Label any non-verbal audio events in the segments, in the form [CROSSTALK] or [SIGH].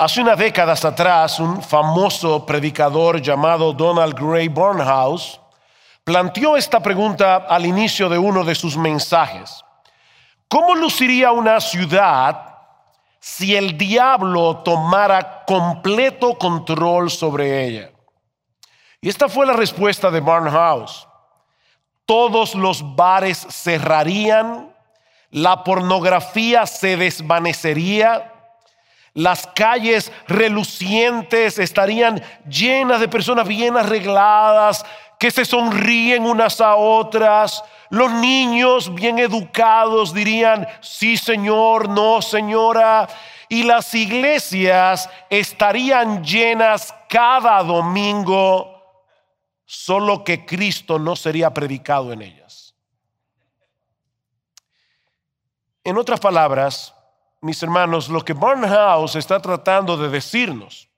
Hace unas décadas atrás, un famoso predicador llamado Donald Gray Barnhouse planteó esta pregunta al inicio de uno de sus mensajes. ¿Cómo luciría una ciudad si el diablo tomara completo control sobre ella? Y esta fue la respuesta de Barnhouse. Todos los bares cerrarían, la pornografía se desvanecería, las calles relucientes estarían llenas de personas bien arregladas, que se sonríen unas a otras. Los niños bien educados dirían, sí señor, no señora. Y las iglesias estarían llenas cada domingo, solo que Cristo no sería predicado en ellas. En otras palabras, mis hermanos, lo que Barnhouse está tratando de decirnos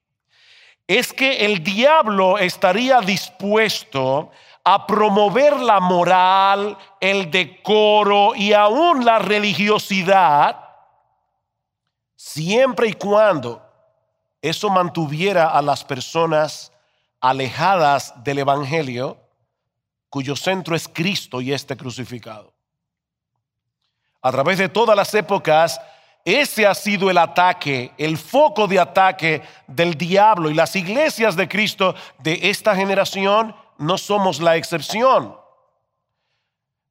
es que el diablo estaría dispuesto a promover la moral, el decoro y aún la religiosidad, siempre y cuando eso mantuviera a las personas alejadas del Evangelio, cuyo centro es Cristo y este crucificado. A través de todas las épocas, ese ha sido el ataque, el foco de ataque del diablo y las iglesias de Cristo de esta generación no somos la excepción.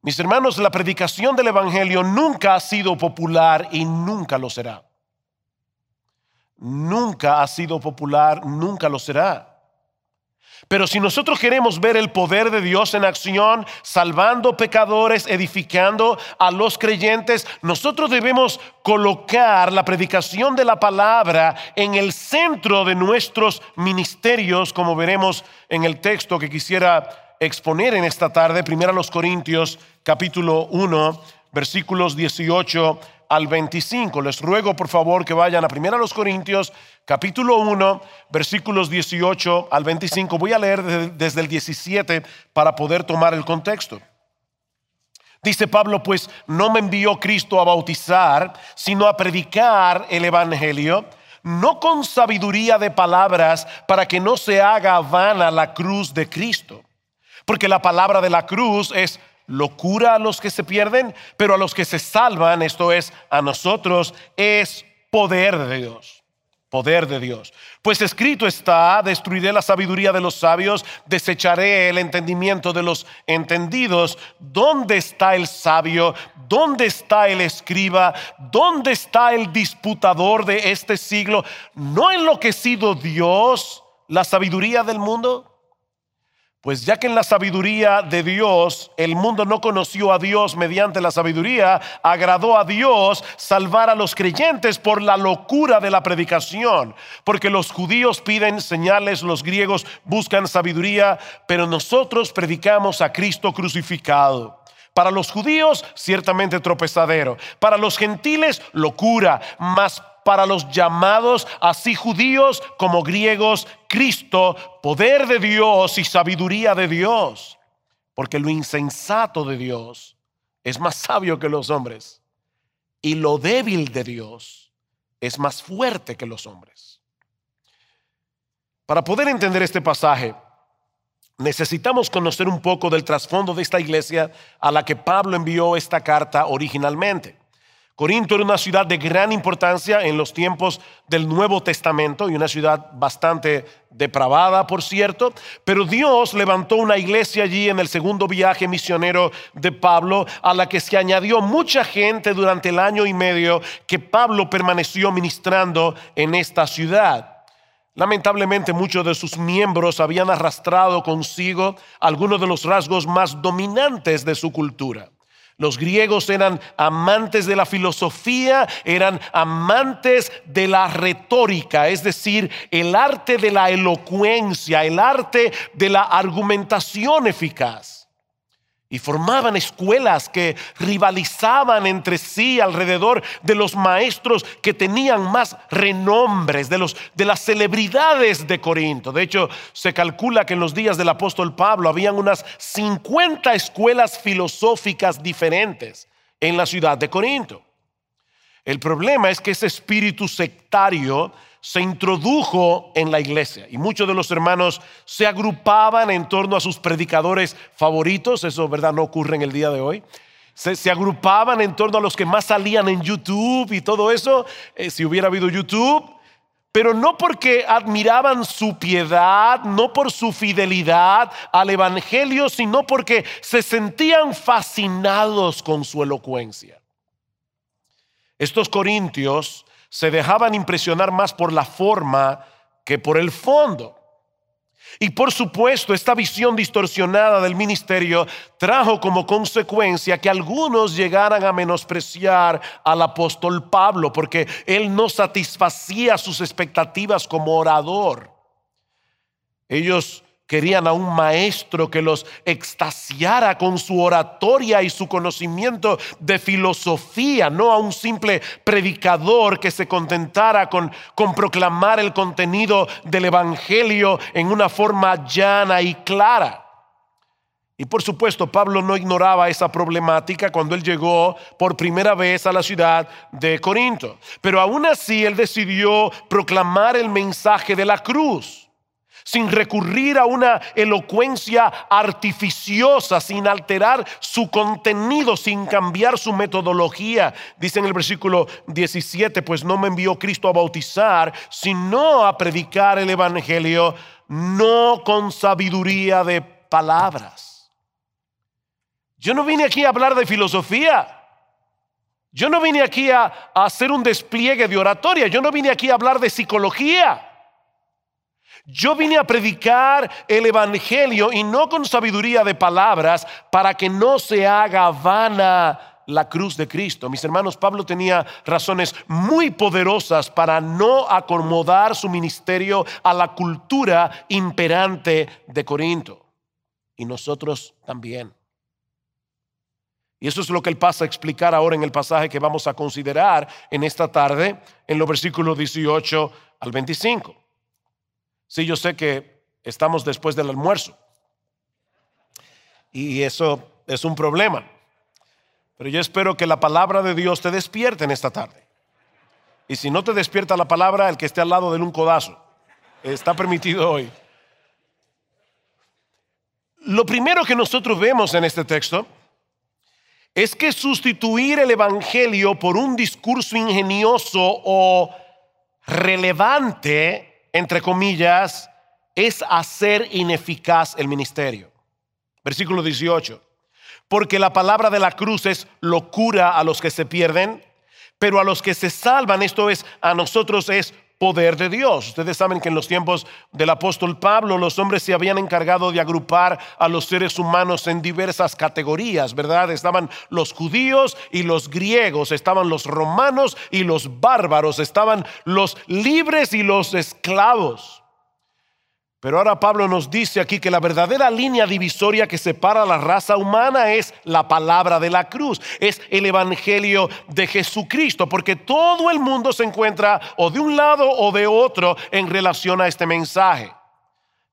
Mis hermanos, la predicación del Evangelio nunca ha sido popular y nunca lo será. Nunca ha sido popular, nunca lo será. Pero si nosotros queremos ver el poder de Dios en acción, salvando pecadores, edificando a los creyentes, nosotros debemos colocar la predicación de la palabra en el centro de nuestros ministerios, como veremos en el texto que quisiera exponer en esta tarde, primero a los Corintios capítulo 1, versículos 18 al 25. Les ruego por favor que vayan a 1 los Corintios capítulo 1 versículos 18 al 25. Voy a leer desde el 17 para poder tomar el contexto. Dice Pablo, pues no me envió Cristo a bautizar, sino a predicar el Evangelio, no con sabiduría de palabras, para que no se haga vana la cruz de Cristo. Porque la palabra de la cruz es locura a los que se pierden, pero a los que se salvan, esto es, a nosotros, es poder de Dios. Poder de Dios. Pues escrito está, destruiré la sabiduría de los sabios, desecharé el entendimiento de los entendidos. ¿Dónde está el sabio? ¿Dónde está el escriba? ¿Dónde está el disputador de este siglo? ¿No enloquecido Dios la sabiduría del mundo? Pues ya que en la sabiduría de Dios el mundo no conoció a Dios mediante la sabiduría, agradó a Dios salvar a los creyentes por la locura de la predicación. Porque los judíos piden señales, los griegos buscan sabiduría, pero nosotros predicamos a Cristo crucificado. Para los judíos, ciertamente tropezadero. Para los gentiles, locura. Mas para los llamados, así judíos como griegos, Cristo, poder de Dios y sabiduría de Dios. Porque lo insensato de Dios es más sabio que los hombres. Y lo débil de Dios es más fuerte que los hombres. Para poder entender este pasaje, necesitamos conocer un poco del trasfondo de esta iglesia a la que Pablo envió esta carta originalmente. Corinto era una ciudad de gran importancia en los tiempos del Nuevo Testamento y una ciudad bastante depravada, por cierto, pero Dios levantó una iglesia allí en el segundo viaje misionero de Pablo, a la que se añadió mucha gente durante el año y medio que Pablo permaneció ministrando en esta ciudad. Lamentablemente muchos de sus miembros habían arrastrado consigo algunos de los rasgos más dominantes de su cultura. Los griegos eran amantes de la filosofía, eran amantes de la retórica, es decir, el arte de la elocuencia, el arte de la argumentación eficaz y formaban escuelas que rivalizaban entre sí alrededor de los maestros que tenían más renombres, de, los, de las celebridades de Corinto. De hecho, se calcula que en los días del apóstol Pablo habían unas 50 escuelas filosóficas diferentes en la ciudad de Corinto. El problema es que ese espíritu sectario se introdujo en la iglesia y muchos de los hermanos se agrupaban en torno a sus predicadores favoritos, eso verdad no ocurre en el día de hoy. Se, agrupaban en torno a los que más salían en YouTube y todo eso, eh, si hubiera habido YouTube, pero no porque admiraban su piedad, no por su fidelidad al Evangelio, sino porque se sentían fascinados con su elocuencia. Estos corintios se dejaban impresionar más por la forma que por el fondo. Y por supuesto, esta visión distorsionada del ministerio trajo como consecuencia que algunos llegaran a menospreciar al apóstol Pablo porque él no satisfacía sus expectativas como orador. Ellos Querían a un maestro que los extasiara con su oratoria y su conocimiento de filosofía, no a un simple predicador que se contentara con, con proclamar el contenido del Evangelio en una forma llana y clara. Y por supuesto, Pablo no ignoraba esa problemática cuando él llegó por primera vez a la ciudad de Corinto. Pero aún así, él decidió proclamar el mensaje de la cruz sin recurrir a una elocuencia artificiosa, sin alterar su contenido, sin cambiar su metodología. Dice en el versículo 17, pues no me envió Cristo a bautizar, sino a predicar el Evangelio, no con sabiduría de palabras. Yo no vine aquí a hablar de filosofía. Yo no vine aquí a, a hacer un despliegue de oratoria. Yo no vine aquí a hablar de psicología. Yo vine a predicar el Evangelio y no con sabiduría de palabras para que no se haga vana la cruz de Cristo. Mis hermanos, Pablo tenía razones muy poderosas para no acomodar su ministerio a la cultura imperante de Corinto. Y nosotros también. Y eso es lo que él pasa a explicar ahora en el pasaje que vamos a considerar en esta tarde, en los versículos 18 al 25. Sí, yo sé que estamos después del almuerzo. Y eso es un problema. Pero yo espero que la palabra de Dios te despierte en esta tarde. Y si no te despierta la palabra, el que esté al lado de un codazo. Está permitido hoy. Lo primero que nosotros vemos en este texto es que sustituir el Evangelio por un discurso ingenioso o relevante entre comillas, es hacer ineficaz el ministerio. Versículo 18. Porque la palabra de la cruz es locura a los que se pierden, pero a los que se salvan, esto es, a nosotros es poder de Dios. Ustedes saben que en los tiempos del apóstol Pablo los hombres se habían encargado de agrupar a los seres humanos en diversas categorías, ¿verdad? Estaban los judíos y los griegos, estaban los romanos y los bárbaros, estaban los libres y los esclavos. Pero ahora Pablo nos dice aquí que la verdadera línea divisoria que separa a la raza humana es la palabra de la cruz, es el Evangelio de Jesucristo, porque todo el mundo se encuentra o de un lado o de otro en relación a este mensaje.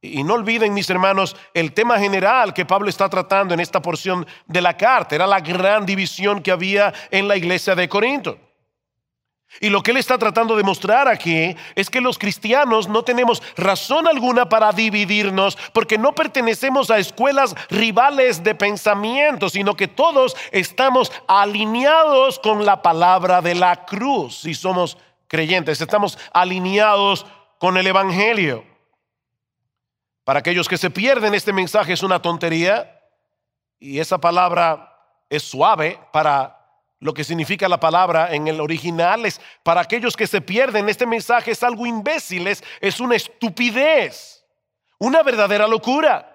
Y no olviden, mis hermanos, el tema general que Pablo está tratando en esta porción de la carta, era la gran división que había en la iglesia de Corinto. Y lo que él está tratando de mostrar aquí es que los cristianos no tenemos razón alguna para dividirnos porque no pertenecemos a escuelas rivales de pensamiento, sino que todos estamos alineados con la palabra de la cruz si somos creyentes, estamos alineados con el Evangelio. Para aquellos que se pierden, este mensaje es una tontería y esa palabra es suave para lo que significa la palabra en el original es, para aquellos que se pierden, este mensaje es algo imbécil, es, es una estupidez, una verdadera locura.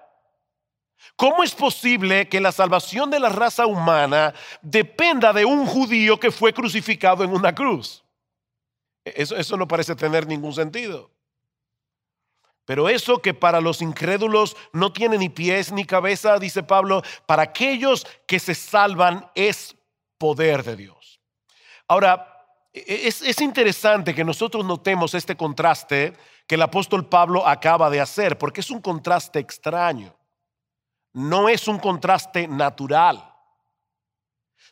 ¿Cómo es posible que la salvación de la raza humana dependa de un judío que fue crucificado en una cruz? Eso, eso no parece tener ningún sentido. Pero eso que para los incrédulos no tiene ni pies ni cabeza, dice Pablo, para aquellos que se salvan es poder de Dios. Ahora, e-, es, interesante que nosotros notemos este contraste que el apóstol Pablo acaba de hacer, porque es un contraste extraño, no es un contraste natural.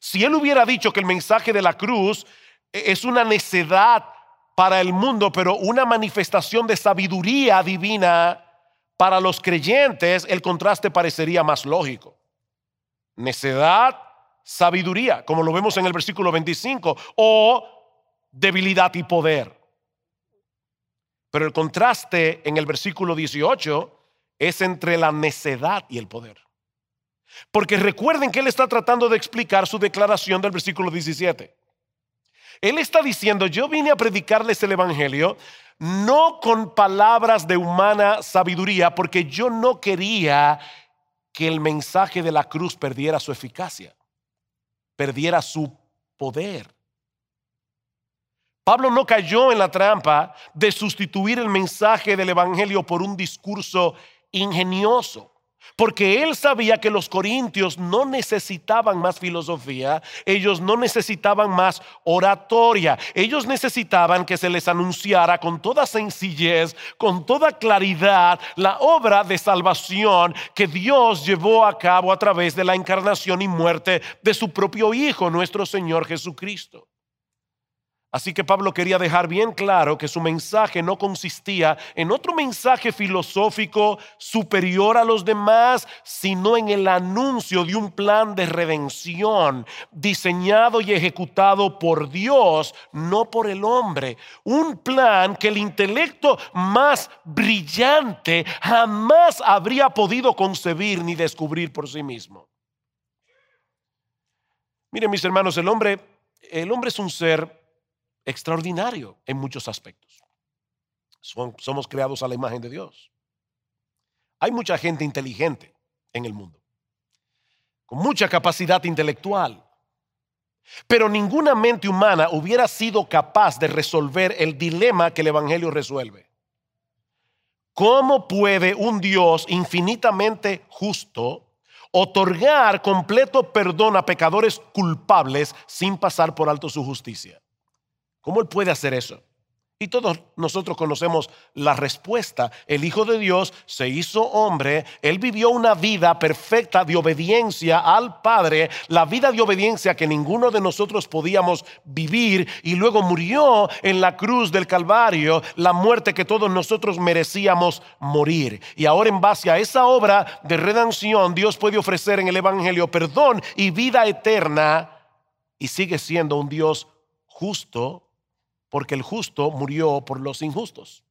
Si él hubiera dicho que el mensaje de la cruz e-, es una necedad para el mundo, pero una manifestación de sabiduría divina para los creyentes, el contraste parecería más lógico. Necedad, sabiduría, como lo vemos en el versículo 25, o debilidad y poder. Pero el contraste en el versículo 18 es entre la necedad y el poder. Porque recuerden que él está tratando de explicar su declaración del versículo 17. Él está diciendo, yo vine a predicarles el Evangelio no con palabras de humana sabiduría, porque yo no quería que el mensaje de la cruz perdiera su eficacia, perdiera su poder. Pablo no cayó en la trampa de sustituir el mensaje del Evangelio por un discurso ingenioso. Porque él sabía que los corintios no necesitaban más filosofía, ellos no necesitaban más oratoria, ellos necesitaban que se les anunciara con toda sencillez, con toda claridad, la obra de salvación que Dios llevó a cabo a través de la encarnación y muerte de su propio Hijo, nuestro Señor Jesucristo. Así que Pablo quería dejar bien claro que su mensaje no consistía en otro mensaje filosófico superior a los demás, sino en el anuncio de un plan de redención diseñado y ejecutado por Dios, no por el hombre. Un plan que el intelecto más brillante jamás habría podido concebir ni descubrir por sí mismo. Miren mis hermanos, el hombre, el hombre es un ser extraordinario en muchos aspectos. somos creados a la imagen de Dios. Hay mucha gente inteligente en el mundo, con mucha capacidad intelectual, pero ninguna mente humana hubiera sido capaz de resolver el dilema que el Evangelio resuelve. ¿Cómo puede un Dios infinitamente justo otorgar completo perdón a pecadores culpables sin pasar por alto su justicia? ¿Cómo Él puede hacer eso? Y todos nosotros conocemos la respuesta. El Hijo de Dios se hizo hombre, Él vivió una vida perfecta de obediencia al Padre, la vida de obediencia que ninguno de nosotros podíamos vivir y luego murió en la cruz del Calvario, la muerte que todos nosotros merecíamos morir. Y ahora en base a esa obra de redención, Dios puede ofrecer en el Evangelio perdón y vida eterna y sigue siendo un Dios justo porque el justo murió por los injustos.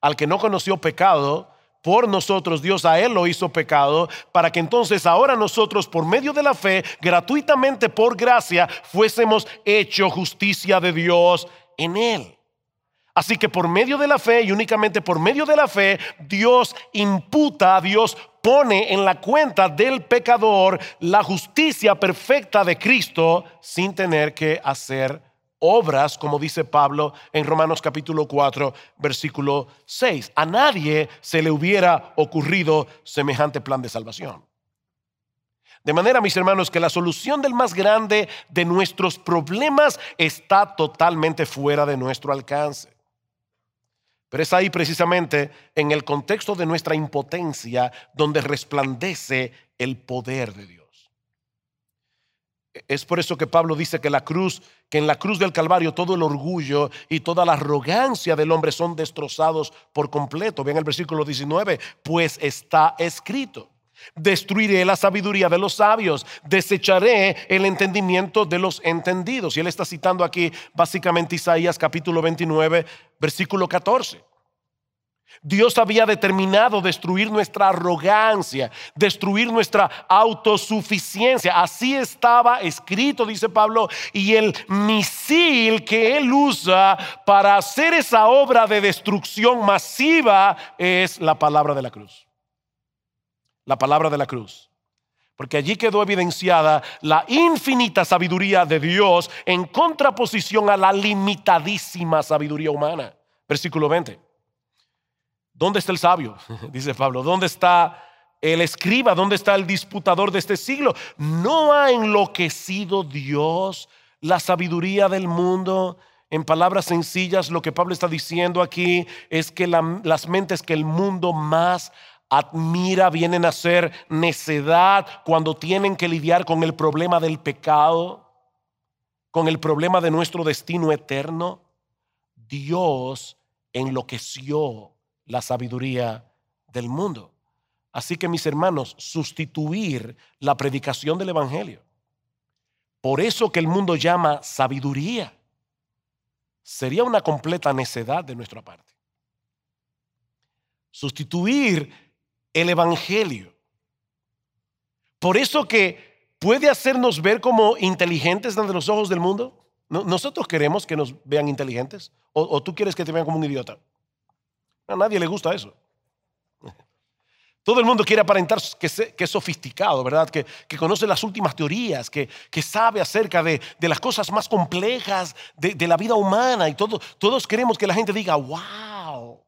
Al que no conoció pecado, por nosotros Dios a él lo hizo pecado, para que entonces ahora nosotros por medio de la fe, gratuitamente por gracia, fuésemos hecho justicia de Dios en él. Así que por medio de la fe y únicamente por medio de la fe, Dios imputa, Dios pone en la cuenta del pecador la justicia perfecta de Cristo sin tener que hacer obras, como dice Pablo en Romanos capítulo 4, versículo 6. A nadie se le hubiera ocurrido semejante plan de salvación. De manera, mis hermanos, que la solución del más grande de nuestros problemas está totalmente fuera de nuestro alcance. Pero es ahí precisamente en el contexto de nuestra impotencia donde resplandece el poder de Dios. Es por eso que Pablo dice que la cruz, que en la cruz del Calvario todo el orgullo y toda la arrogancia del hombre son destrozados por completo. Vean el versículo 19, pues está escrito. Destruiré la sabiduría de los sabios, desecharé el entendimiento de los entendidos. Y él está citando aquí básicamente Isaías capítulo 29, versículo 14. Dios había determinado destruir nuestra arrogancia, destruir nuestra autosuficiencia. Así estaba escrito, dice Pablo, y el misil que él usa para hacer esa obra de destrucción masiva es la palabra de la cruz. La palabra de la cruz. Porque allí quedó evidenciada la infinita sabiduría de Dios en contraposición a la limitadísima sabiduría humana. Versículo 20. ¿Dónde está el sabio? [LAUGHS] Dice Pablo. ¿Dónde está el escriba? ¿Dónde está el disputador de este siglo? ¿No ha enloquecido Dios la sabiduría del mundo? En palabras sencillas, lo que Pablo está diciendo aquí es que las mentes que el mundo más admira vienen a ser necedad cuando tienen que lidiar con el problema del pecado, con el problema de nuestro destino eterno. Dios enloqueció la sabiduría del mundo. Así que mis hermanos, sustituir la predicación del Evangelio. Por eso que el mundo llama sabiduría. Sería una completa necedad de nuestra parte. Sustituir el Evangelio. Por eso que puede hacernos ver como inteligentes ante los ojos del mundo. Nosotros queremos que nos vean inteligentes. ¿O, tú quieres que te vean como un idiota? A nadie le gusta eso. Todo el mundo quiere aparentar que, es sofisticado, ¿verdad? Que, conoce las últimas teorías, que, sabe acerca de, las cosas más complejas de, la vida humana. Y todos queremos que la gente diga, wow.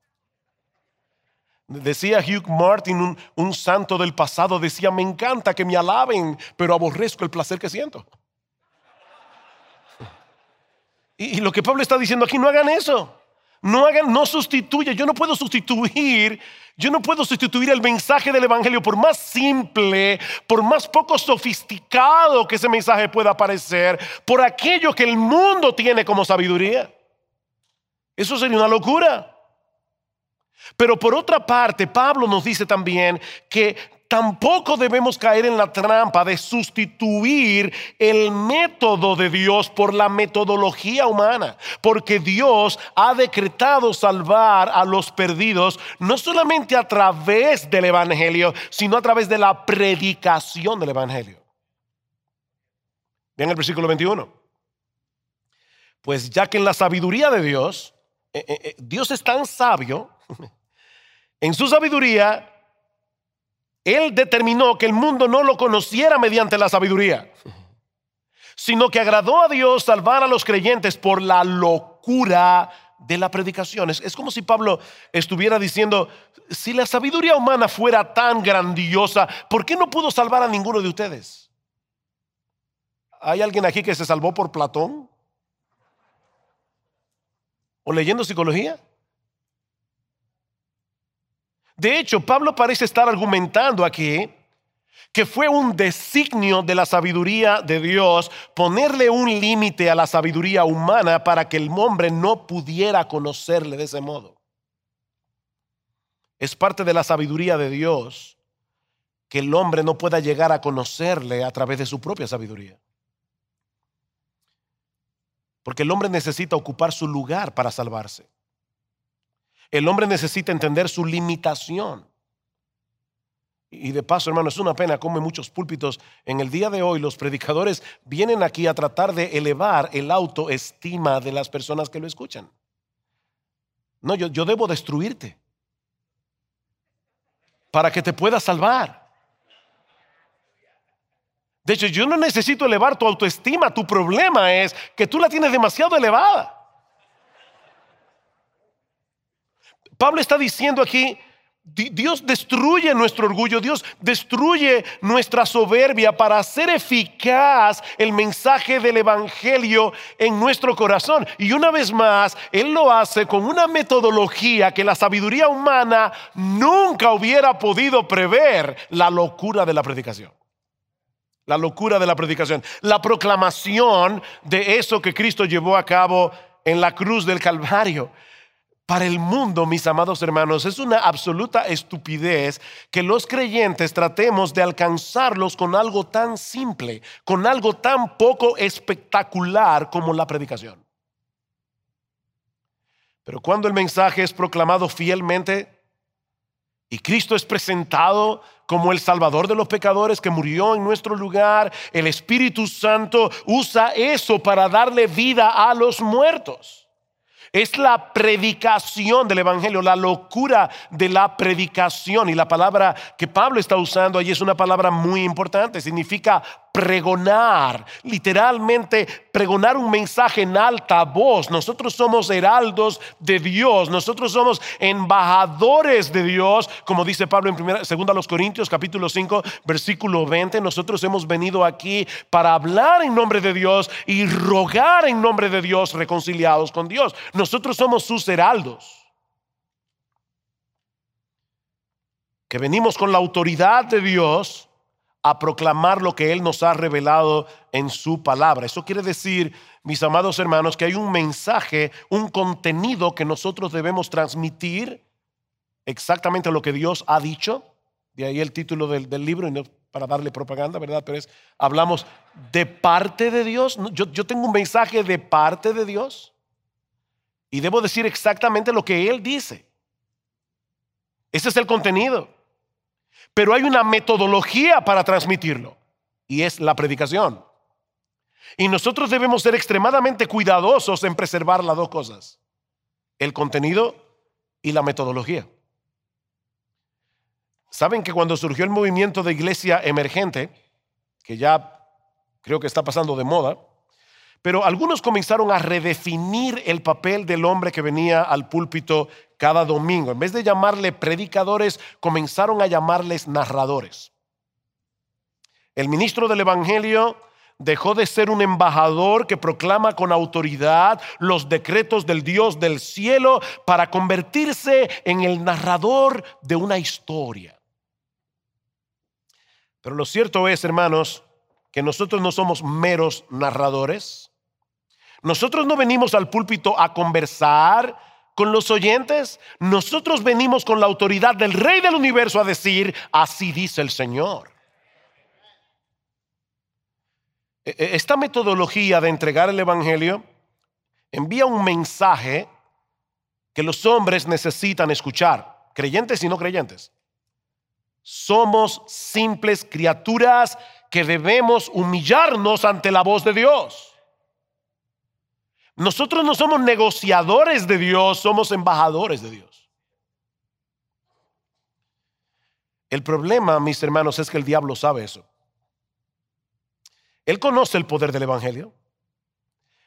Decía Hugh Martin, un, un santo del pasado, decía, me encanta que me alaben, pero aborrezco el placer que siento. Y, lo que Pablo está diciendo aquí, no hagan eso. No hagan, no sustituya. Yo no puedo sustituir, yo no puedo sustituir el mensaje del Evangelio por más simple, por más poco sofisticado que ese mensaje pueda parecer, por aquello que el mundo tiene como sabiduría. Eso sería una locura. Pero por otra parte, Pablo nos dice también que tampoco debemos caer en la trampa de sustituir el método de Dios por la metodología humana, porque Dios ha decretado salvar a los perdidos no solamente a través del Evangelio, sino a través de la predicación del Evangelio. Vean el versículo 21. Pues ya que en la sabiduría de Dios, eh, eh, eh, Dios es tan sabio, [LAUGHS] en su sabiduría, él determinó que el mundo no lo conociera mediante la sabiduría, sino que agradó a Dios salvar a los creyentes por la locura de la predicación. Es, como si Pablo estuviera diciendo, si la sabiduría humana fuera tan grandiosa, ¿por qué no pudo salvar a ninguno de ustedes? ¿Hay alguien aquí que se salvó por Platón? ¿O leyendo psicología? De hecho, Pablo parece estar argumentando aquí que fue un designio de la sabiduría de Dios ponerle un límite a la sabiduría humana para que el hombre no pudiera conocerle de ese modo. Es parte de la sabiduría de Dios que el hombre no pueda llegar a conocerle a través de su propia sabiduría. Porque el hombre necesita ocupar su lugar para salvarse. El hombre necesita entender su limitación. Y de paso, hermano, es una pena como en muchos púlpitos en el día de hoy los predicadores vienen aquí a tratar de elevar el autoestima de las personas que lo escuchan. No, yo, yo debo destruirte para que te pueda salvar. De hecho, yo no necesito elevar tu autoestima, tu problema es que tú la tienes demasiado elevada. Pablo está diciendo aquí, Dios destruye nuestro orgullo, Dios destruye nuestra soberbia para hacer eficaz el mensaje del Evangelio en nuestro corazón. Y una vez más, Él lo hace con una metodología que la sabiduría humana nunca hubiera podido prever, la locura de la predicación. La locura de la predicación, la proclamación de eso que Cristo llevó a cabo en la cruz del Calvario. Para el mundo, mis amados hermanos, es una absoluta estupidez que los creyentes tratemos de alcanzarlos con algo tan simple, con algo tan poco espectacular como la predicación. Pero cuando el mensaje es proclamado fielmente y Cristo es presentado como el Salvador de los pecadores que murió en nuestro lugar, el Espíritu Santo usa eso para darle vida a los muertos. Es la predicación del Evangelio, la locura de la predicación. Y la palabra que Pablo está usando allí es una palabra muy importante. Significa pregonar, literalmente pregonar un mensaje en alta voz. Nosotros somos heraldos de Dios, nosotros somos embajadores de Dios, como dice Pablo en primera, segunda los Corintios capítulo 5, versículo 20, nosotros hemos venido aquí para hablar en nombre de Dios y rogar en nombre de Dios reconciliados con Dios. Nosotros somos sus heraldos. Que venimos con la autoridad de Dios a proclamar lo que Él nos ha revelado en su palabra. Eso quiere decir, mis amados hermanos, que hay un mensaje, un contenido que nosotros debemos transmitir exactamente lo que Dios ha dicho. De ahí el título del, libro, y no para darle propaganda, ¿verdad? Pero es, hablamos de parte de Dios. Yo, yo tengo un mensaje de parte de Dios y debo decir exactamente lo que Él dice. Ese es el contenido. Pero hay una metodología para transmitirlo y es la predicación. Y nosotros debemos ser extremadamente cuidadosos en preservar las dos cosas, el contenido y la metodología. Saben que cuando surgió el movimiento de iglesia emergente, que ya creo que está pasando de moda, pero algunos comenzaron a redefinir el papel del hombre que venía al púlpito cada domingo. En vez de llamarle predicadores, comenzaron a llamarles narradores. El ministro del Evangelio dejó de ser un embajador que proclama con autoridad los decretos del Dios del cielo para convertirse en el narrador de una historia. Pero lo cierto es, hermanos, que nosotros no somos meros narradores, nosotros no venimos al púlpito a conversar con los oyentes. Nosotros venimos con la autoridad del Rey del universo a decir, así dice el Señor. E, e, esta metodología de entregar el Evangelio envía un mensaje que los hombres necesitan escuchar, creyentes y no creyentes. Somos simples criaturas que debemos humillarnos ante la voz de Dios. Nosotros no somos negociadores de Dios, somos embajadores de Dios. El problema, mis hermanos, es que el diablo sabe eso. Él conoce el poder del Evangelio.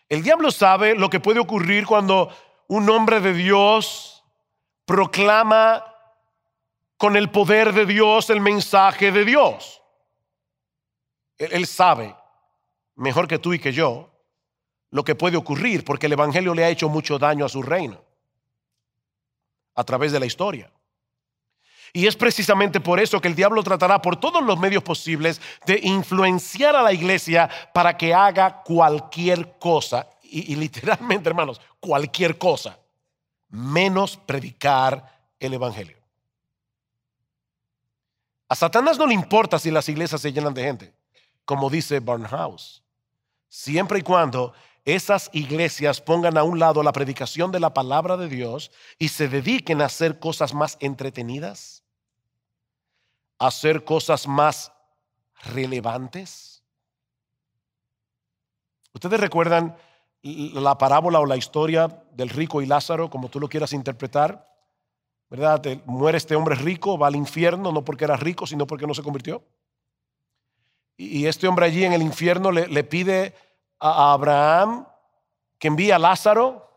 El diablo sabe lo que puede ocurrir cuando un hombre de Dios proclama con el poder de Dios el mensaje de Dios. Él, sabe, mejor que tú y que yo, lo que puede ocurrir, porque el Evangelio le ha hecho mucho daño a su reino a través de la historia. Y es precisamente por eso que el diablo tratará por todos los medios posibles de influenciar a la iglesia para que haga cualquier cosa, y, literalmente [LAUGHS] hermanos, cualquier cosa, menos predicar el Evangelio. A Satanás no le importa si las iglesias se llenan de gente, como dice Barnhouse, siempre y cuando esas iglesias pongan a un lado la predicación de la palabra de Dios y se dediquen a hacer cosas más entretenidas, a hacer cosas más relevantes. ¿Ustedes recuerdan la parábola o la historia del rico y Lázaro, como tú lo quieras interpretar? ¿Verdad? Muere este hombre rico, va al infierno, no porque era rico, sino porque no se convirtió. Y este hombre allí en el infierno le, le pide a Abraham que envíe a Lázaro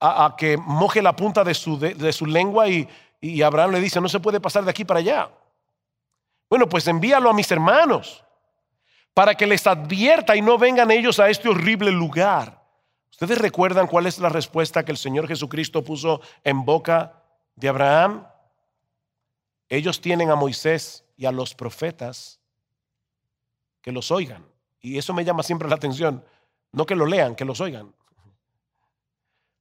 a, que moje la punta de su, de, su lengua y, y Abraham le dice, no se puede pasar de aquí para allá. Bueno, pues envíalo a mis hermanos para que les advierta y no vengan ellos a este horrible lugar. ¿Ustedes recuerdan cuál es la respuesta que el Señor Jesucristo puso en boca de Abraham? Ellos tienen a Moisés y a los profetas que los oigan. Y eso me llama siempre la atención. No que lo lean, que los oigan.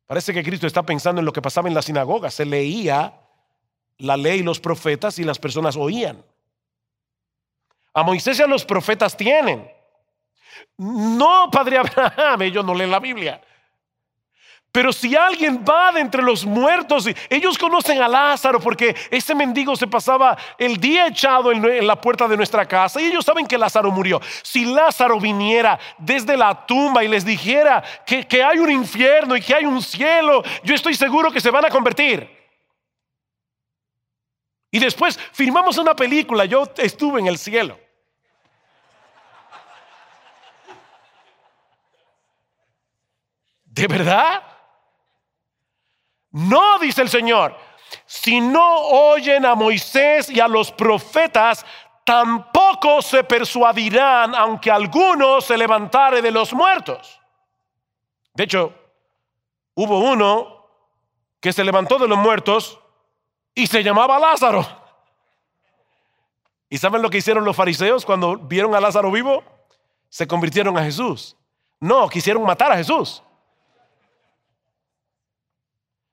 Parece que Cristo está pensando en lo que pasaba en la sinagoga. Se leía la ley y los profetas y las personas oían. A Moisés y a los profetas tienen. No, Padre Abraham, [LAUGHS] ellos no leen la Biblia. Pero si alguien va de entre los muertos, ellos conocen a Lázaro porque ese mendigo se pasaba el día echado en la puerta de nuestra casa y ellos saben que Lázaro murió. Si Lázaro viniera desde la tumba y les dijera que, que hay un infierno y que hay un cielo, yo estoy seguro que se van a convertir. Y después firmamos una película, yo estuve en el cielo. ¿De verdad? No, dice el Señor, si no oyen a Moisés y a los profetas, tampoco se persuadirán, aunque alguno se levantare de los muertos. De hecho, hubo uno que se levantó de los muertos y se llamaba Lázaro. ¿Y saben lo que hicieron los fariseos cuando vieron a Lázaro vivo? Se convirtieron a Jesús. No, quisieron matar a Jesús.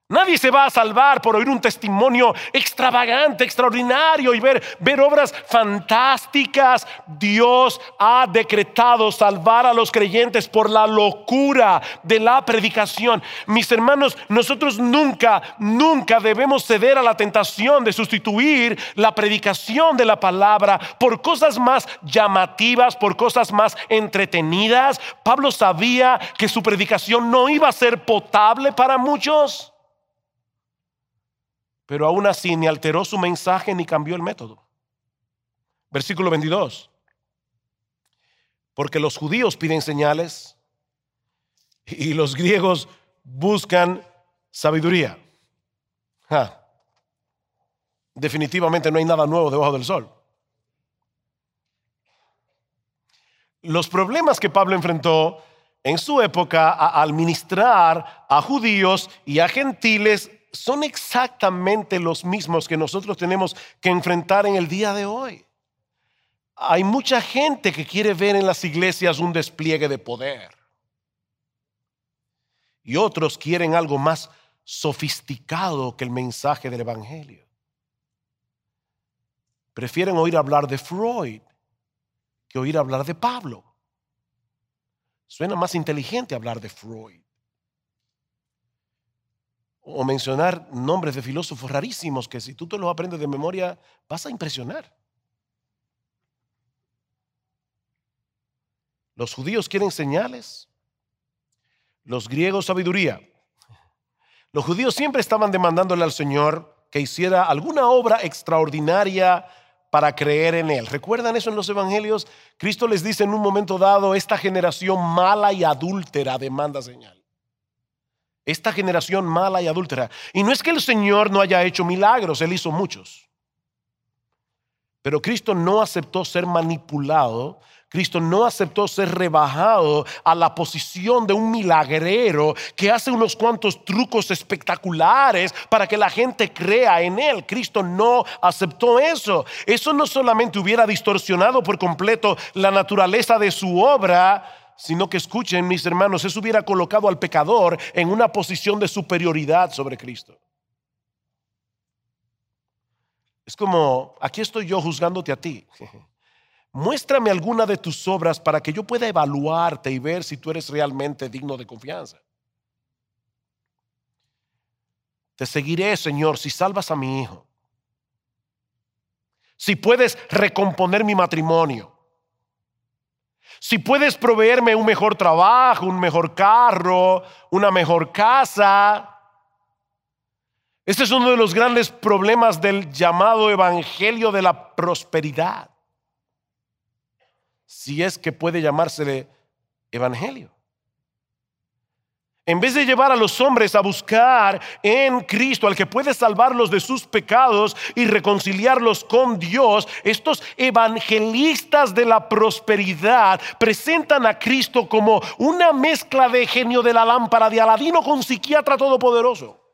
Nadie se va a salvar por oír un testimonio extravagante, extraordinario y ver, ver obras fantásticas. Dios ha decretado salvar a los creyentes por la locura de la predicación. Mis hermanos, nosotros nunca, nunca debemos ceder a la tentación de sustituir la predicación de la palabra por cosas más llamativas, por cosas más entretenidas. Pablo sabía que su predicación no iba a ser potable para muchos. Pero aún así ni alteró su mensaje ni cambió el método. Versículo 22. Porque los judíos piden señales y los griegos buscan sabiduría. Definitivamente no hay nada nuevo debajo del sol. Los problemas que Pablo enfrentó en su época al ministrar a judíos y a gentiles son exactamente los mismos que nosotros tenemos que enfrentar en el día de hoy. Hay mucha gente que quiere ver en las iglesias un despliegue de poder. Y otros quieren algo más sofisticado que el mensaje del Evangelio. Prefieren oír hablar de Freud que oír hablar de Pablo. Suena más inteligente hablar de Freud o mencionar nombres de filósofos rarísimos que si tú te los aprendes de memoria vas a impresionar. Los judíos quieren señales, los griegos sabiduría. Los judíos siempre estaban demandándole al Señor que hiciera alguna obra extraordinaria para creer en Él. ¿Recuerdan eso en los evangelios? Cristo les dice en un momento dado, esta generación mala y adúltera demanda señal esta generación mala y adúltera. Y no es que el Señor no haya hecho milagros, Él hizo muchos. Pero Cristo no aceptó ser manipulado, Cristo no aceptó ser rebajado a la posición de un milagrero que hace unos cuantos trucos espectaculares para que la gente crea en Él. Cristo no aceptó eso. Eso no solamente hubiera distorsionado por completo la naturaleza de su obra, sino que escuchen, mis hermanos, eso hubiera colocado al pecador en una posición de superioridad sobre Cristo. Es como, aquí estoy yo juzgándote a ti. [LAUGHS] Muéstrame alguna de tus obras para que yo pueda evaluarte y ver si tú eres realmente digno de confianza. Te seguiré, Señor, si salvas a mi hijo. Si puedes recomponer mi matrimonio si puedes proveerme un mejor trabajo, un mejor carro, una mejor casa. Este es uno de los grandes problemas del llamado evangelio de la prosperidad. Si es que puede llamarse evangelio. En vez de llevar a los hombres a buscar en Cristo al que puede salvarlos de sus pecados y reconciliarlos con Dios, estos evangelistas de la prosperidad presentan a Cristo como una mezcla de genio de la lámpara de Aladino con psiquiatra todopoderoso.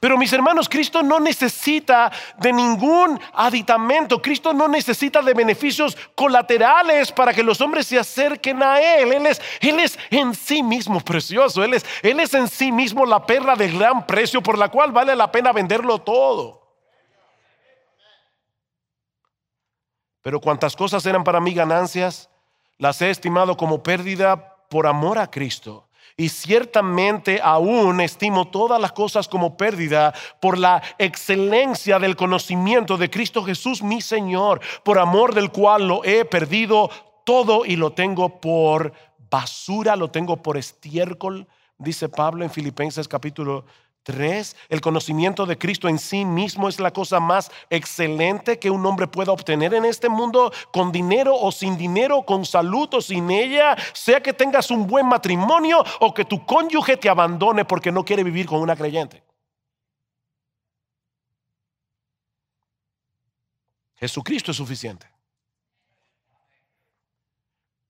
Pero mis hermanos, Cristo no necesita de ningún aditamento. Cristo no necesita de beneficios colaterales para que los hombres se acerquen a Él. Él es, él es en sí mismo precioso. Él es, él es en sí mismo la perla de gran precio por la cual vale la pena venderlo todo. Pero cuantas cosas eran para mí ganancias, las he estimado como pérdida por amor a Cristo y ciertamente aún estimo todas las cosas como pérdida por la excelencia del conocimiento de Cristo Jesús mi Señor, por amor del cual lo he perdido todo y lo tengo por basura, lo tengo por estiércol, dice Pablo en Filipenses capítulo Tres, el conocimiento de Cristo en sí mismo es la cosa más excelente que un hombre pueda obtener en este mundo, con dinero o sin dinero, con salud o sin ella, sea que tengas un buen matrimonio o que tu cónyuge te abandone porque no quiere vivir con una creyente. Jesucristo es suficiente.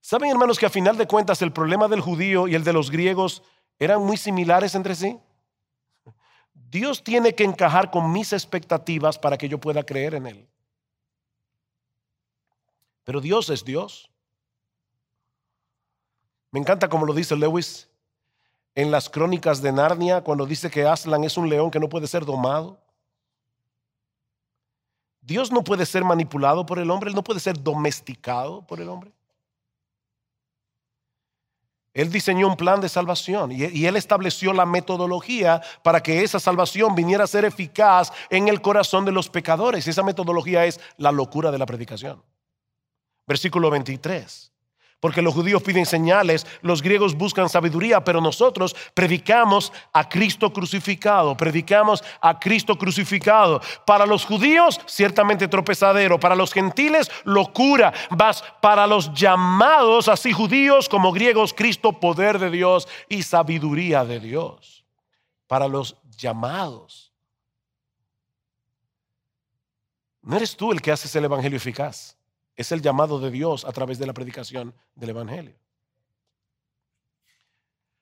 ¿Saben hermanos que a final de cuentas el problema del judío y el de los griegos eran muy similares entre sí? Dios tiene que encajar con mis expectativas para que yo pueda creer en Él. Pero Dios es Dios. Me encanta como lo dice Lewis en las crónicas de Narnia cuando dice que Aslan es un león que no puede ser domado. Dios no puede ser manipulado por el hombre, Él no puede ser domesticado por el hombre. Él diseñó un plan de salvación y, Él estableció la metodología para que esa salvación viniera a ser eficaz en el corazón de los pecadores. Esa metodología es la locura de la predicación. Versículo 23. Porque los judíos piden señales, los griegos buscan sabiduría, pero nosotros predicamos a Cristo crucificado, predicamos a Cristo crucificado. Para los judíos, ciertamente tropezadero, para los gentiles, locura, vas para los llamados, así judíos como griegos, Cristo, poder de Dios y sabiduría de Dios. Para los llamados. No eres tú el que haces el evangelio eficaz. Es el llamado de Dios a través de la predicación del Evangelio.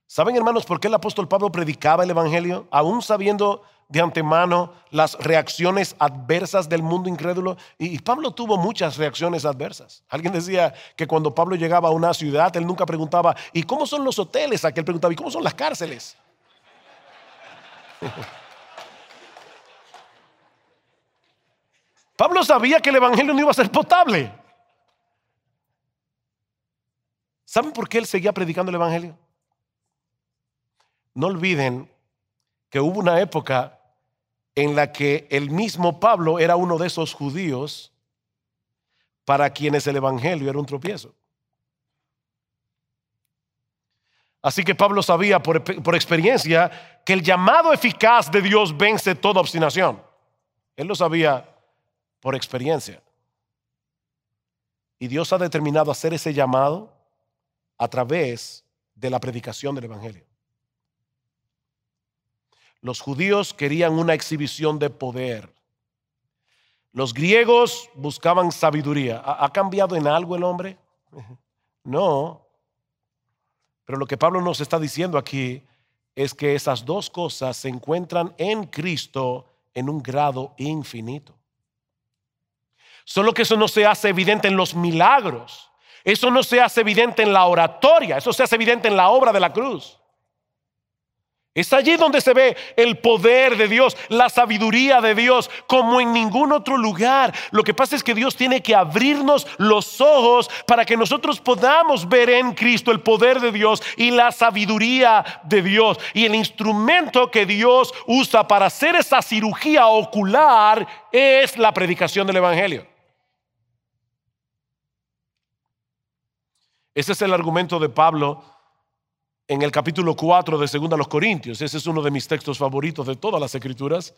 ¿Saben, hermanos, por qué el apóstol Pablo predicaba el Evangelio? Aún sabiendo de antemano las reacciones adversas del mundo incrédulo. Y Pablo tuvo muchas reacciones adversas. Alguien decía que cuando Pablo llegaba a una ciudad, él nunca preguntaba, ¿y cómo son los hoteles? Aquel preguntaba, ¿y cómo son las cárceles? [LAUGHS] Pablo sabía que el Evangelio no iba a ser potable. ¿Saben por qué él seguía predicando el Evangelio? No olviden que hubo una época en la que el mismo Pablo era uno de esos judíos para quienes el Evangelio era un tropiezo. Así que Pablo sabía por, por, experiencia que el llamado eficaz de Dios vence toda obstinación. Él lo sabía por experiencia. Y Dios ha determinado hacer ese llamado a través de la predicación del Evangelio. Los judíos querían una exhibición de poder. Los griegos buscaban sabiduría. ¿Ha, cambiado en algo el hombre? No. Pero lo que Pablo nos está diciendo aquí es que esas dos cosas se encuentran en Cristo en un grado infinito. Solo que eso no se hace evidente en los milagros. Eso no se hace evidente en la oratoria, eso se hace evidente en la obra de la cruz. Es allí donde se ve el poder de Dios, la sabiduría de Dios, como en ningún otro lugar. Lo que pasa es que Dios tiene que abrirnos los ojos para que nosotros podamos ver en Cristo el poder de Dios y la sabiduría de Dios. Y el instrumento que Dios usa para hacer esa cirugía ocular es la predicación del Evangelio. Ese es el argumento de Pablo en el capítulo 4 de 2 los Corintios. Ese es uno de mis textos favoritos de todas las escrituras.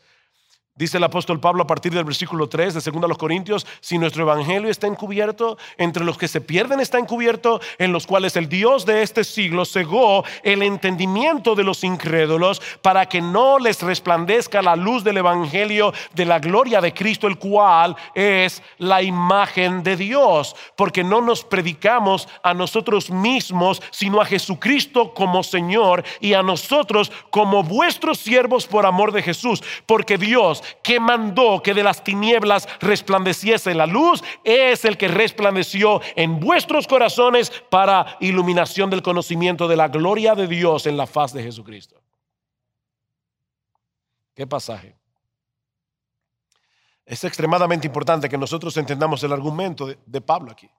Dice el apóstol Pablo a partir del versículo 3 de 2 los Corintios, si nuestro evangelio está encubierto, entre los que se pierden está encubierto, en los cuales el Dios de este siglo cegó el entendimiento de los incrédulos para que no les resplandezca la luz del evangelio de la gloria de Cristo, el cual es la imagen de Dios, porque no nos predicamos a nosotros mismos, sino a Jesucristo como Señor y a nosotros como vuestros siervos por amor de Jesús, porque Dios que mandó que de las tinieblas resplandeciese la luz, es el que resplandeció en vuestros corazones para iluminación del conocimiento de la gloria de Dios en la faz de Jesucristo. ¿Qué pasaje? Es extremadamente importante que nosotros entendamos el argumento de, de Pablo aquí.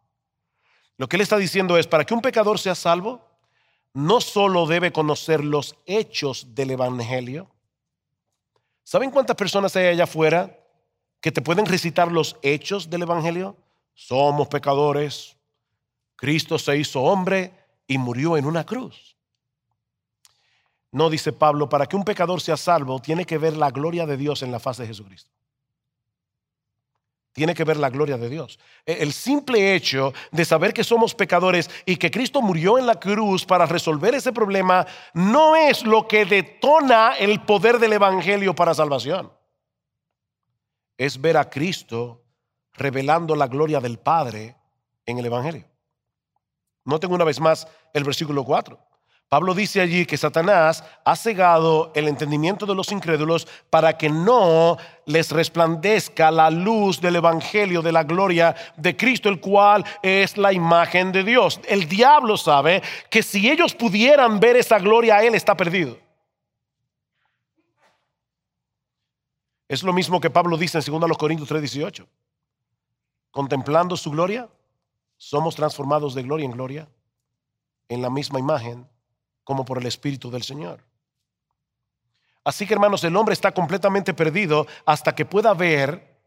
Lo que él está diciendo es, para que un pecador sea salvo, no solo debe conocer los hechos del Evangelio, ¿Saben cuántas personas hay allá afuera que te pueden recitar los hechos del Evangelio? Somos pecadores. Cristo se hizo hombre y murió en una cruz. No dice Pablo, para que un pecador sea salvo, tiene que ver la gloria de Dios en la faz de Jesucristo tiene que ver la gloria de Dios. E, el simple hecho de saber que somos pecadores y que Cristo murió en la cruz para resolver ese problema no es lo que detona el poder del Evangelio para salvación. Es ver a Cristo revelando la gloria del Padre en el Evangelio. Noten una vez más el versículo 4. Pablo dice allí que Satanás ha cegado el entendimiento de los incrédulos para que no les resplandezca la luz del Evangelio de la gloria de Cristo, el cual es la imagen de Dios. El diablo sabe que si ellos pudieran ver esa gloria, Él está perdido. Es lo mismo que Pablo dice en 2 Corintios 3:18. Contemplando su gloria, somos transformados de gloria en gloria en la misma imagen como por el Espíritu del Señor. Así que hermanos, el hombre está completamente perdido hasta que pueda ver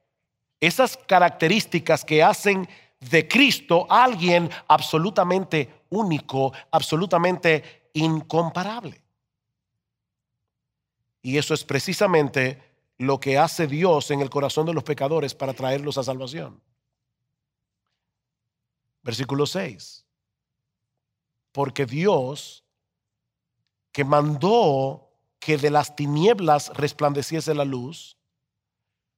esas características que hacen de Cristo alguien absolutamente único, absolutamente incomparable. Y eso es precisamente lo que hace Dios en el corazón de los pecadores para traerlos a salvación. Versículo 6. Porque Dios que mandó que de las tinieblas resplandeciese la luz,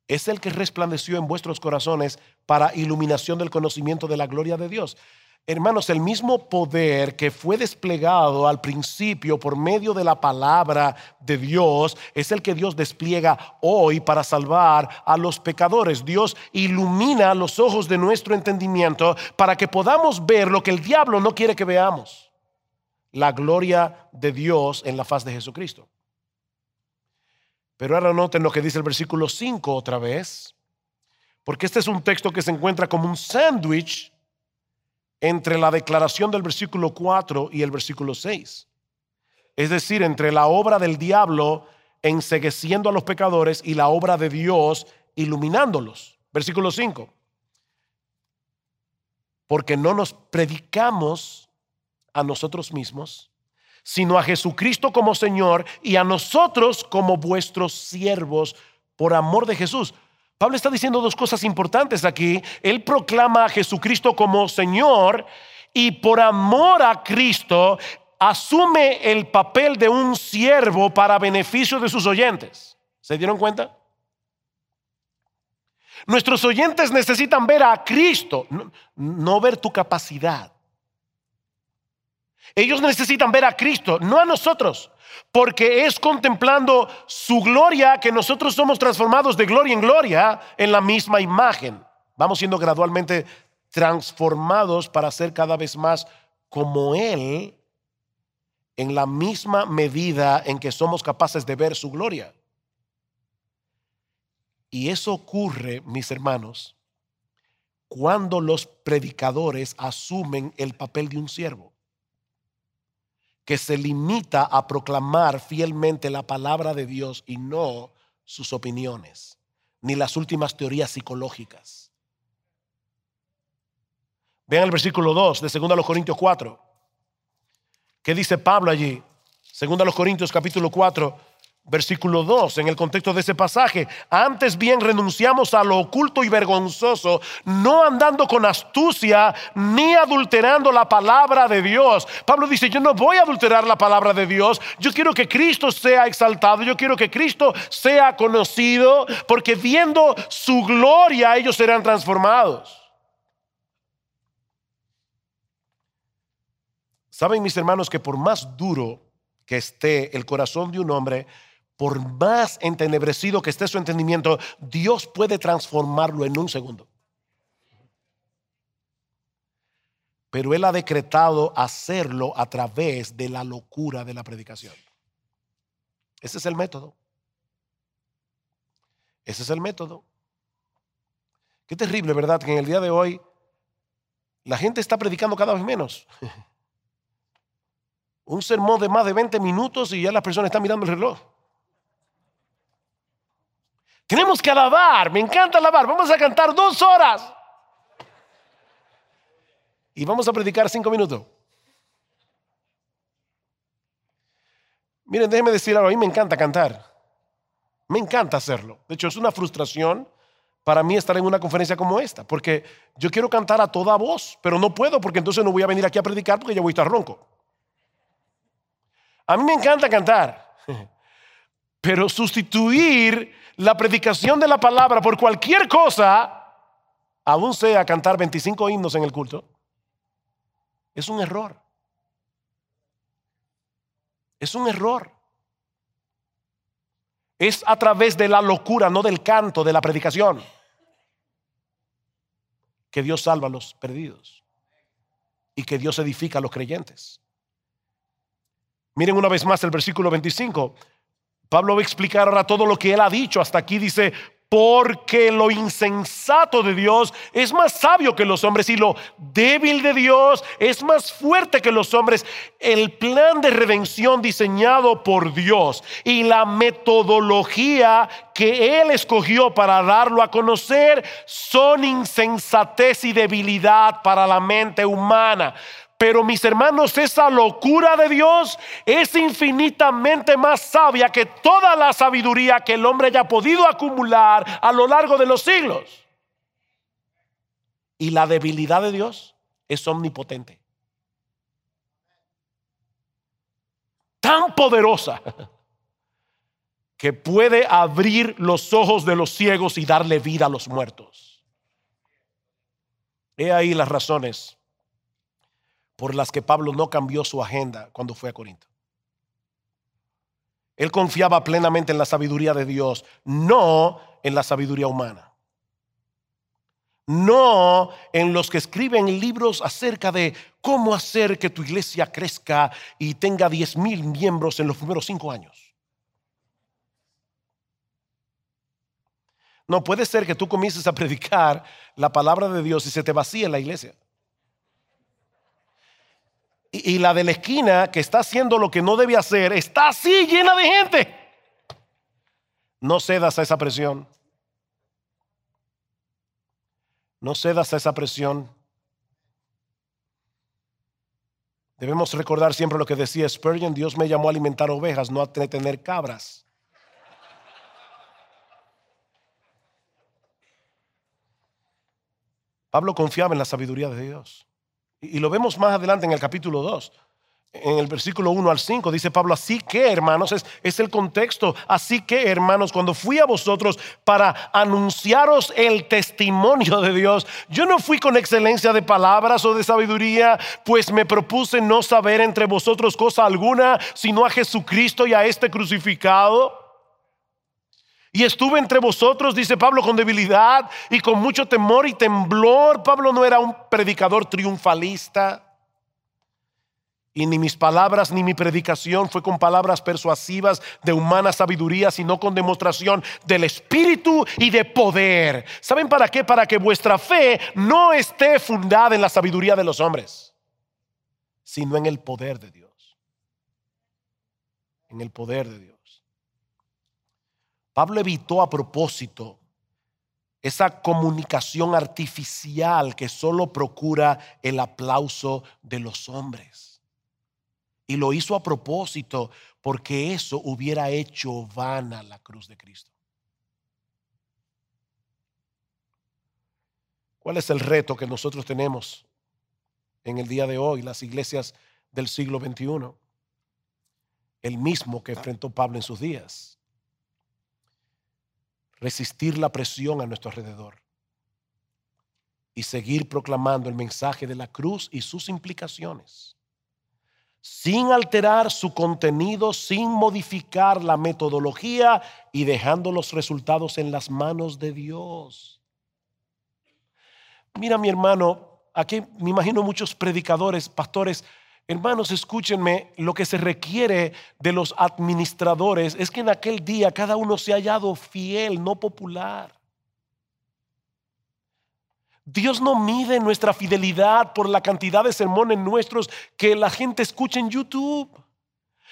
es el que resplandeció en vuestros corazones para iluminación del conocimiento de la gloria de Dios. Hermanos, el mismo poder que fue desplegado al principio por medio de la palabra de Dios es el que Dios despliega hoy para salvar a los pecadores. Dios ilumina los ojos de nuestro entendimiento para que podamos ver lo que el diablo no quiere que veamos la gloria de Dios en la faz de Jesucristo. Pero ahora noten lo que dice el versículo 5 otra vez, porque este es un texto que se encuentra como un sándwich entre la declaración del versículo 4 y el versículo 6. Es decir, entre la obra del diablo ensegueciendo a los pecadores y la obra de Dios iluminándolos. Versículo 5. Porque no nos predicamos a nosotros mismos, sino a Jesucristo como Señor y a nosotros como vuestros siervos por amor de Jesús. Pablo está diciendo dos cosas importantes aquí. Él proclama a Jesucristo como Señor y por amor a Cristo asume el papel de un siervo para beneficio de sus oyentes. ¿Se dieron cuenta? Nuestros oyentes necesitan ver a Cristo, no, no ver tu capacidad. Ellos necesitan ver a Cristo, no a nosotros, porque es contemplando su gloria que nosotros somos transformados de gloria en gloria en la misma imagen. Vamos siendo gradualmente transformados para ser cada vez más como Él en la misma medida en que somos capaces de ver su gloria. Y eso ocurre, mis hermanos, cuando los predicadores asumen el papel de un siervo que se limita a proclamar fielmente la palabra de Dios y no sus opiniones, ni las últimas teorías psicológicas. Vean el versículo 2 de 2 Corintios 4. ¿Qué dice Pablo allí? 2 Corintios capítulo 4, Versículo 2, en el contexto de ese pasaje, antes bien renunciamos a lo oculto y vergonzoso, no andando con astucia ni adulterando la palabra de Dios. Pablo dice, yo no voy a adulterar la palabra de Dios, yo quiero que Cristo sea exaltado, yo quiero que Cristo sea conocido, porque viendo su gloria ellos serán transformados. Saben mis hermanos que por más duro que esté el corazón de un hombre, por más entenebrecido que esté su entendimiento, Dios puede transformarlo en un segundo. Pero Él ha decretado hacerlo a través de la locura de la predicación. Ese es el método. Ese es el método. Qué terrible, ¿verdad? Que en el día de hoy la gente está predicando cada vez menos. [LAUGHS] Un sermón de más de 20 minutos y ya las personas están mirando el reloj. Tenemos que alabar, me encanta alabar. Vamos a cantar dos horas. Y vamos a predicar cinco minutos. Miren, déjenme decir algo, a mí me encanta cantar. Me encanta hacerlo. De hecho, es una frustración para mí estar en una conferencia como esta, porque yo quiero cantar a toda voz, pero no puedo porque entonces no voy a venir aquí a predicar porque ya voy a estar ronco. A mí me encanta cantar, [LAUGHS] pero sustituir la predicación de la palabra por cualquier cosa, aún sea cantar 25 himnos en el culto, es un error. Es un error. Es a través de la locura, no del canto, de la predicación, que Dios salva a los perdidos y que Dios edifica a los creyentes. Miren una vez más el versículo 25. Pablo va a explicar ahora todo lo que él ha dicho. Hasta aquí dice, porque lo insensato de Dios es más sabio que los hombres y lo débil de Dios es más fuerte que los hombres. El plan de redención diseñado por Dios y la metodología que Él escogió para darlo a conocer son insensatez y debilidad para la mente humana. Pero mis hermanos, esa locura de Dios es infinitamente más sabia que toda la sabiduría que el hombre haya podido acumular a lo largo de los siglos. Y la debilidad de Dios es omnipotente. Tan poderosa [LAUGHS] que puede abrir los ojos de los ciegos y darle vida a los muertos. He ahí las razones por las que Pablo no cambió su agenda cuando fue a Corinto. Él confiaba plenamente en la sabiduría de Dios, no en la sabiduría humana. No en los que escriben libros acerca de cómo hacer que tu iglesia crezca y tenga 10 mil miembros en los primeros cinco años. No puede ser que tú comiences a predicar la palabra de Dios y se te vacíe la iglesia y, la de la esquina que está haciendo lo que no debe hacer está así llena de gente. No cedas a esa presión. No cedas a esa presión. Debemos recordar siempre lo que decía Spurgeon, Dios me llamó a alimentar ovejas, no a tener cabras. Pablo confiaba en la sabiduría de Dios. Y lo vemos más adelante en el capítulo 2. En el versículo 1 al 5 dice Pablo, así que hermanos, es, es, el contexto, así que hermanos, cuando fui a vosotros para anunciaros el testimonio de Dios, yo no fui con excelencia de palabras o de sabiduría, pues me propuse no saber entre vosotros cosa alguna, sino a Jesucristo y a este crucificado. Y estuve entre vosotros, dice Pablo, con debilidad y con mucho temor y temblor. Pablo no era un predicador triunfalista. Y ni mis palabras ni mi predicación fue con palabras persuasivas de humana sabiduría, sino con demostración del Espíritu y de poder. ¿Saben para qué? Para que vuestra fe no esté fundada en la sabiduría de los hombres, sino en el poder de Dios. En el poder de Dios. Pablo evitó a propósito esa comunicación artificial que solo procura el aplauso de los hombres. Y lo hizo a propósito porque eso hubiera hecho vana la cruz de Cristo. ¿Cuál es el reto que nosotros tenemos en el día de hoy, las iglesias del siglo XXI? El mismo que enfrentó Pablo en sus días resistir la presión a nuestro alrededor y seguir proclamando el mensaje de la cruz y sus implicaciones, sin alterar su contenido, sin modificar la metodología y dejando los resultados en las manos de Dios. Mira mi hermano, aquí me imagino muchos predicadores, pastores, Hermanos, escúchenme, lo que se requiere de los administradores es que en aquel día cada uno se haya hallado fiel, no popular. Dios no mide nuestra fidelidad por la cantidad de sermones nuestros que la gente escucha en YouTube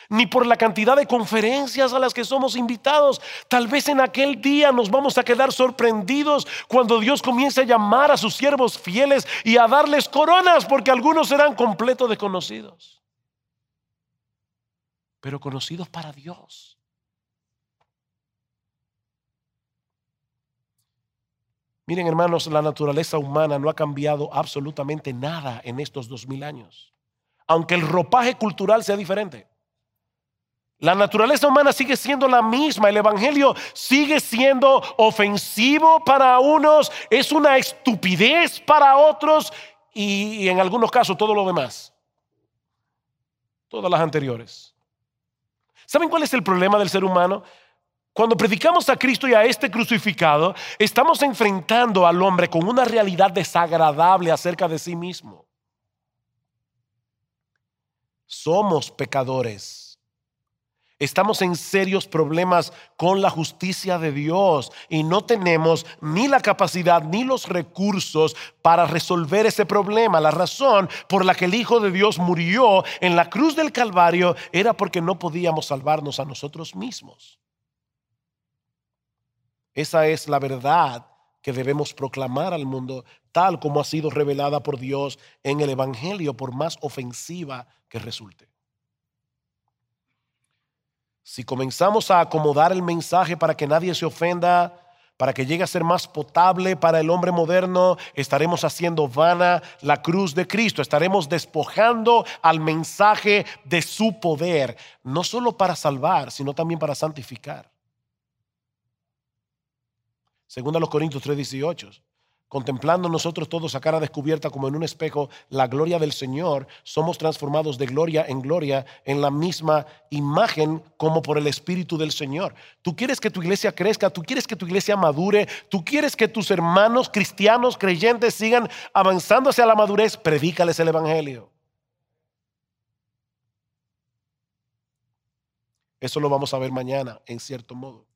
ni por la cantidad de conferencias a las que somos invitados. Tal vez en aquel día nos vamos a quedar sorprendidos cuando Dios comience a llamar a sus siervos fieles y a darles coronas, porque algunos serán completos desconocidos, pero conocidos para Dios. Miren hermanos, la naturaleza humana no ha cambiado absolutamente nada en estos dos mil años, aunque el ropaje cultural sea diferente. La naturaleza humana sigue siendo la misma. El Evangelio sigue siendo ofensivo para unos, es una estupidez para otros y, en algunos casos todo lo demás. Todas las anteriores. ¿Saben cuál es el problema del ser humano? Cuando predicamos a Cristo y a este crucificado, estamos enfrentando al hombre con una realidad desagradable acerca de sí mismo. Somos pecadores. Estamos en serios problemas con la justicia de Dios y no tenemos ni la capacidad ni los recursos para resolver ese problema. La razón por la que el Hijo de Dios murió en la cruz del Calvario era porque no podíamos salvarnos a nosotros mismos. Esa es la verdad que debemos proclamar al mundo, tal como ha sido revelada por Dios en el Evangelio, por más ofensiva que resulte. Si comenzamos a acomodar el mensaje para que nadie se ofenda, para que llegue a ser más potable para el hombre moderno, estaremos haciendo vana la cruz de Cristo, estaremos despojando al mensaje de su poder, no solo para salvar, sino también para santificar. Según a los Corintios 3:18 contemplando nosotros todos a cara descubierta como en un espejo la gloria del Señor, somos transformados de gloria en gloria en la misma imagen como por el Espíritu del Señor. Tú quieres que tu iglesia crezca, tú quieres que tu iglesia madure, tú quieres que tus hermanos cristianos creyentes sigan avanzando hacia la madurez, predícales el Evangelio. Eso lo vamos a ver mañana, en cierto modo.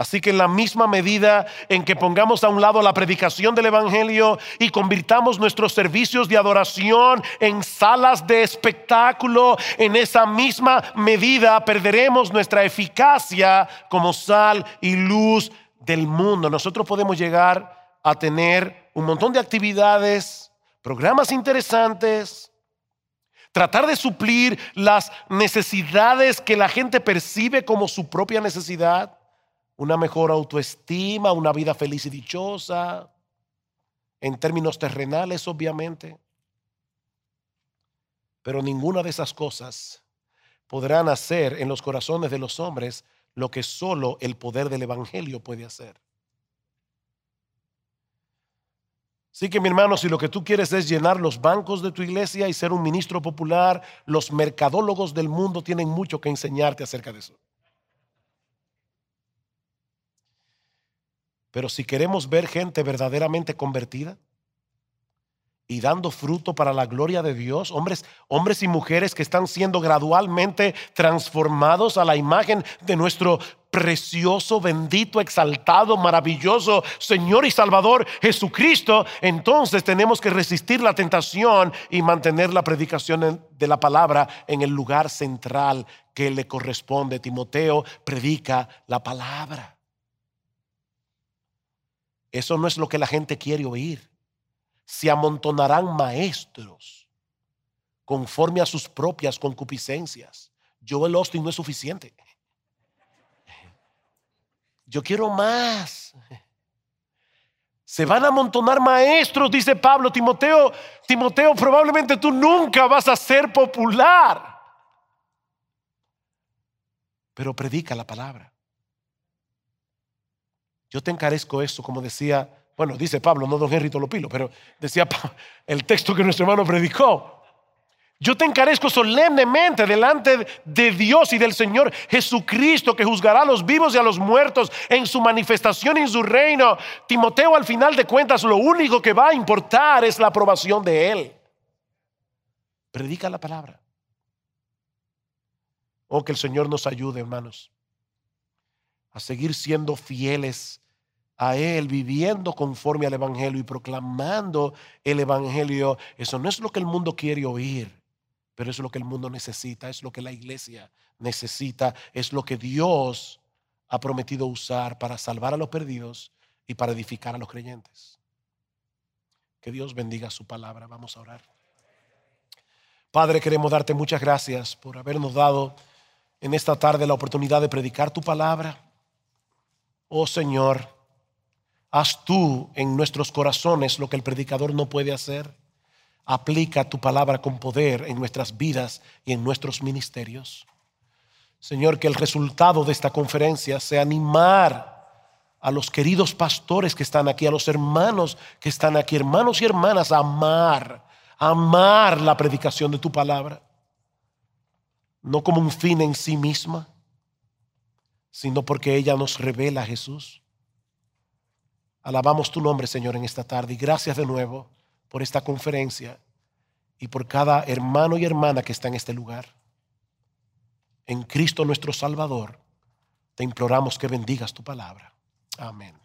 Así que en la misma medida en que pongamos a un lado la predicación del Evangelio y convirtamos nuestros servicios de adoración en salas de espectáculo, en esa misma medida perderemos nuestra eficacia como sal y luz del mundo. Nosotros podemos llegar a tener un montón de actividades, programas interesantes, tratar de suplir las necesidades que la gente percibe como su propia necesidad una mejor autoestima, una vida feliz y dichosa, en términos terrenales obviamente. Pero ninguna de esas cosas podrán hacer en los corazones de los hombres lo que solo el poder del Evangelio puede hacer. Así que mi hermano, si lo que tú quieres es llenar los bancos de tu iglesia y ser un ministro popular, los mercadólogos del mundo tienen mucho que enseñarte acerca de eso. Pero si queremos ver gente verdaderamente convertida y dando fruto para la gloria de Dios, hombres, hombres y mujeres que están siendo gradualmente transformados a la imagen de nuestro precioso, bendito, exaltado, maravilloso Señor y Salvador Jesucristo, entonces tenemos que resistir la tentación y mantener la predicación de la palabra en el lugar central que le corresponde. Timoteo predica la palabra. Eso no es lo que la gente quiere oír. Se amontonarán maestros conforme a sus propias concupiscencias. Joel Austin no es suficiente. Yo quiero más. Se van a amontonar maestros, dice Pablo, Timoteo, Timoteo, probablemente tú nunca vas a ser popular. Pero predica la palabra. Yo te encarezco eso, como decía, bueno, dice Pablo, no don Henry Tolopilo, pero decía el texto que nuestro hermano predicó. Yo te encarezco solemnemente delante de Dios y del Señor Jesucristo que juzgará a los vivos y a los muertos en su manifestación y en su reino. Timoteo al final de cuentas lo único que va a importar es la aprobación de Él. Predica la palabra. Oh, que el Señor nos ayude, hermanos, a seguir siendo fieles a Él, viviendo conforme al Evangelio y proclamando el Evangelio. Eso no es lo que el mundo quiere oír, pero es lo que el mundo necesita, es lo que la iglesia necesita, es lo que Dios ha prometido usar para salvar a los perdidos y para edificar a los creyentes. Que Dios bendiga su palabra. Vamos a orar. Padre, queremos darte muchas gracias por habernos dado en esta tarde la oportunidad de predicar tu palabra. Oh Señor, Haz tú en nuestros corazones lo que el predicador no puede hacer. Aplica tu palabra con poder en nuestras vidas y en nuestros ministerios. Señor, que el resultado de esta conferencia sea animar a los queridos pastores que están aquí, a los hermanos que están aquí, hermanos y hermanas, a amar, a amar la predicación de tu palabra. no como un fin en sí misma, sino porque ella nos revela a Jesús. Alabamos tu nombre, Señor, en esta tarde y gracias de nuevo por esta conferencia y por cada hermano y hermana que está en este lugar. En Cristo nuestro Salvador, te imploramos que bendigas tu palabra. Amén.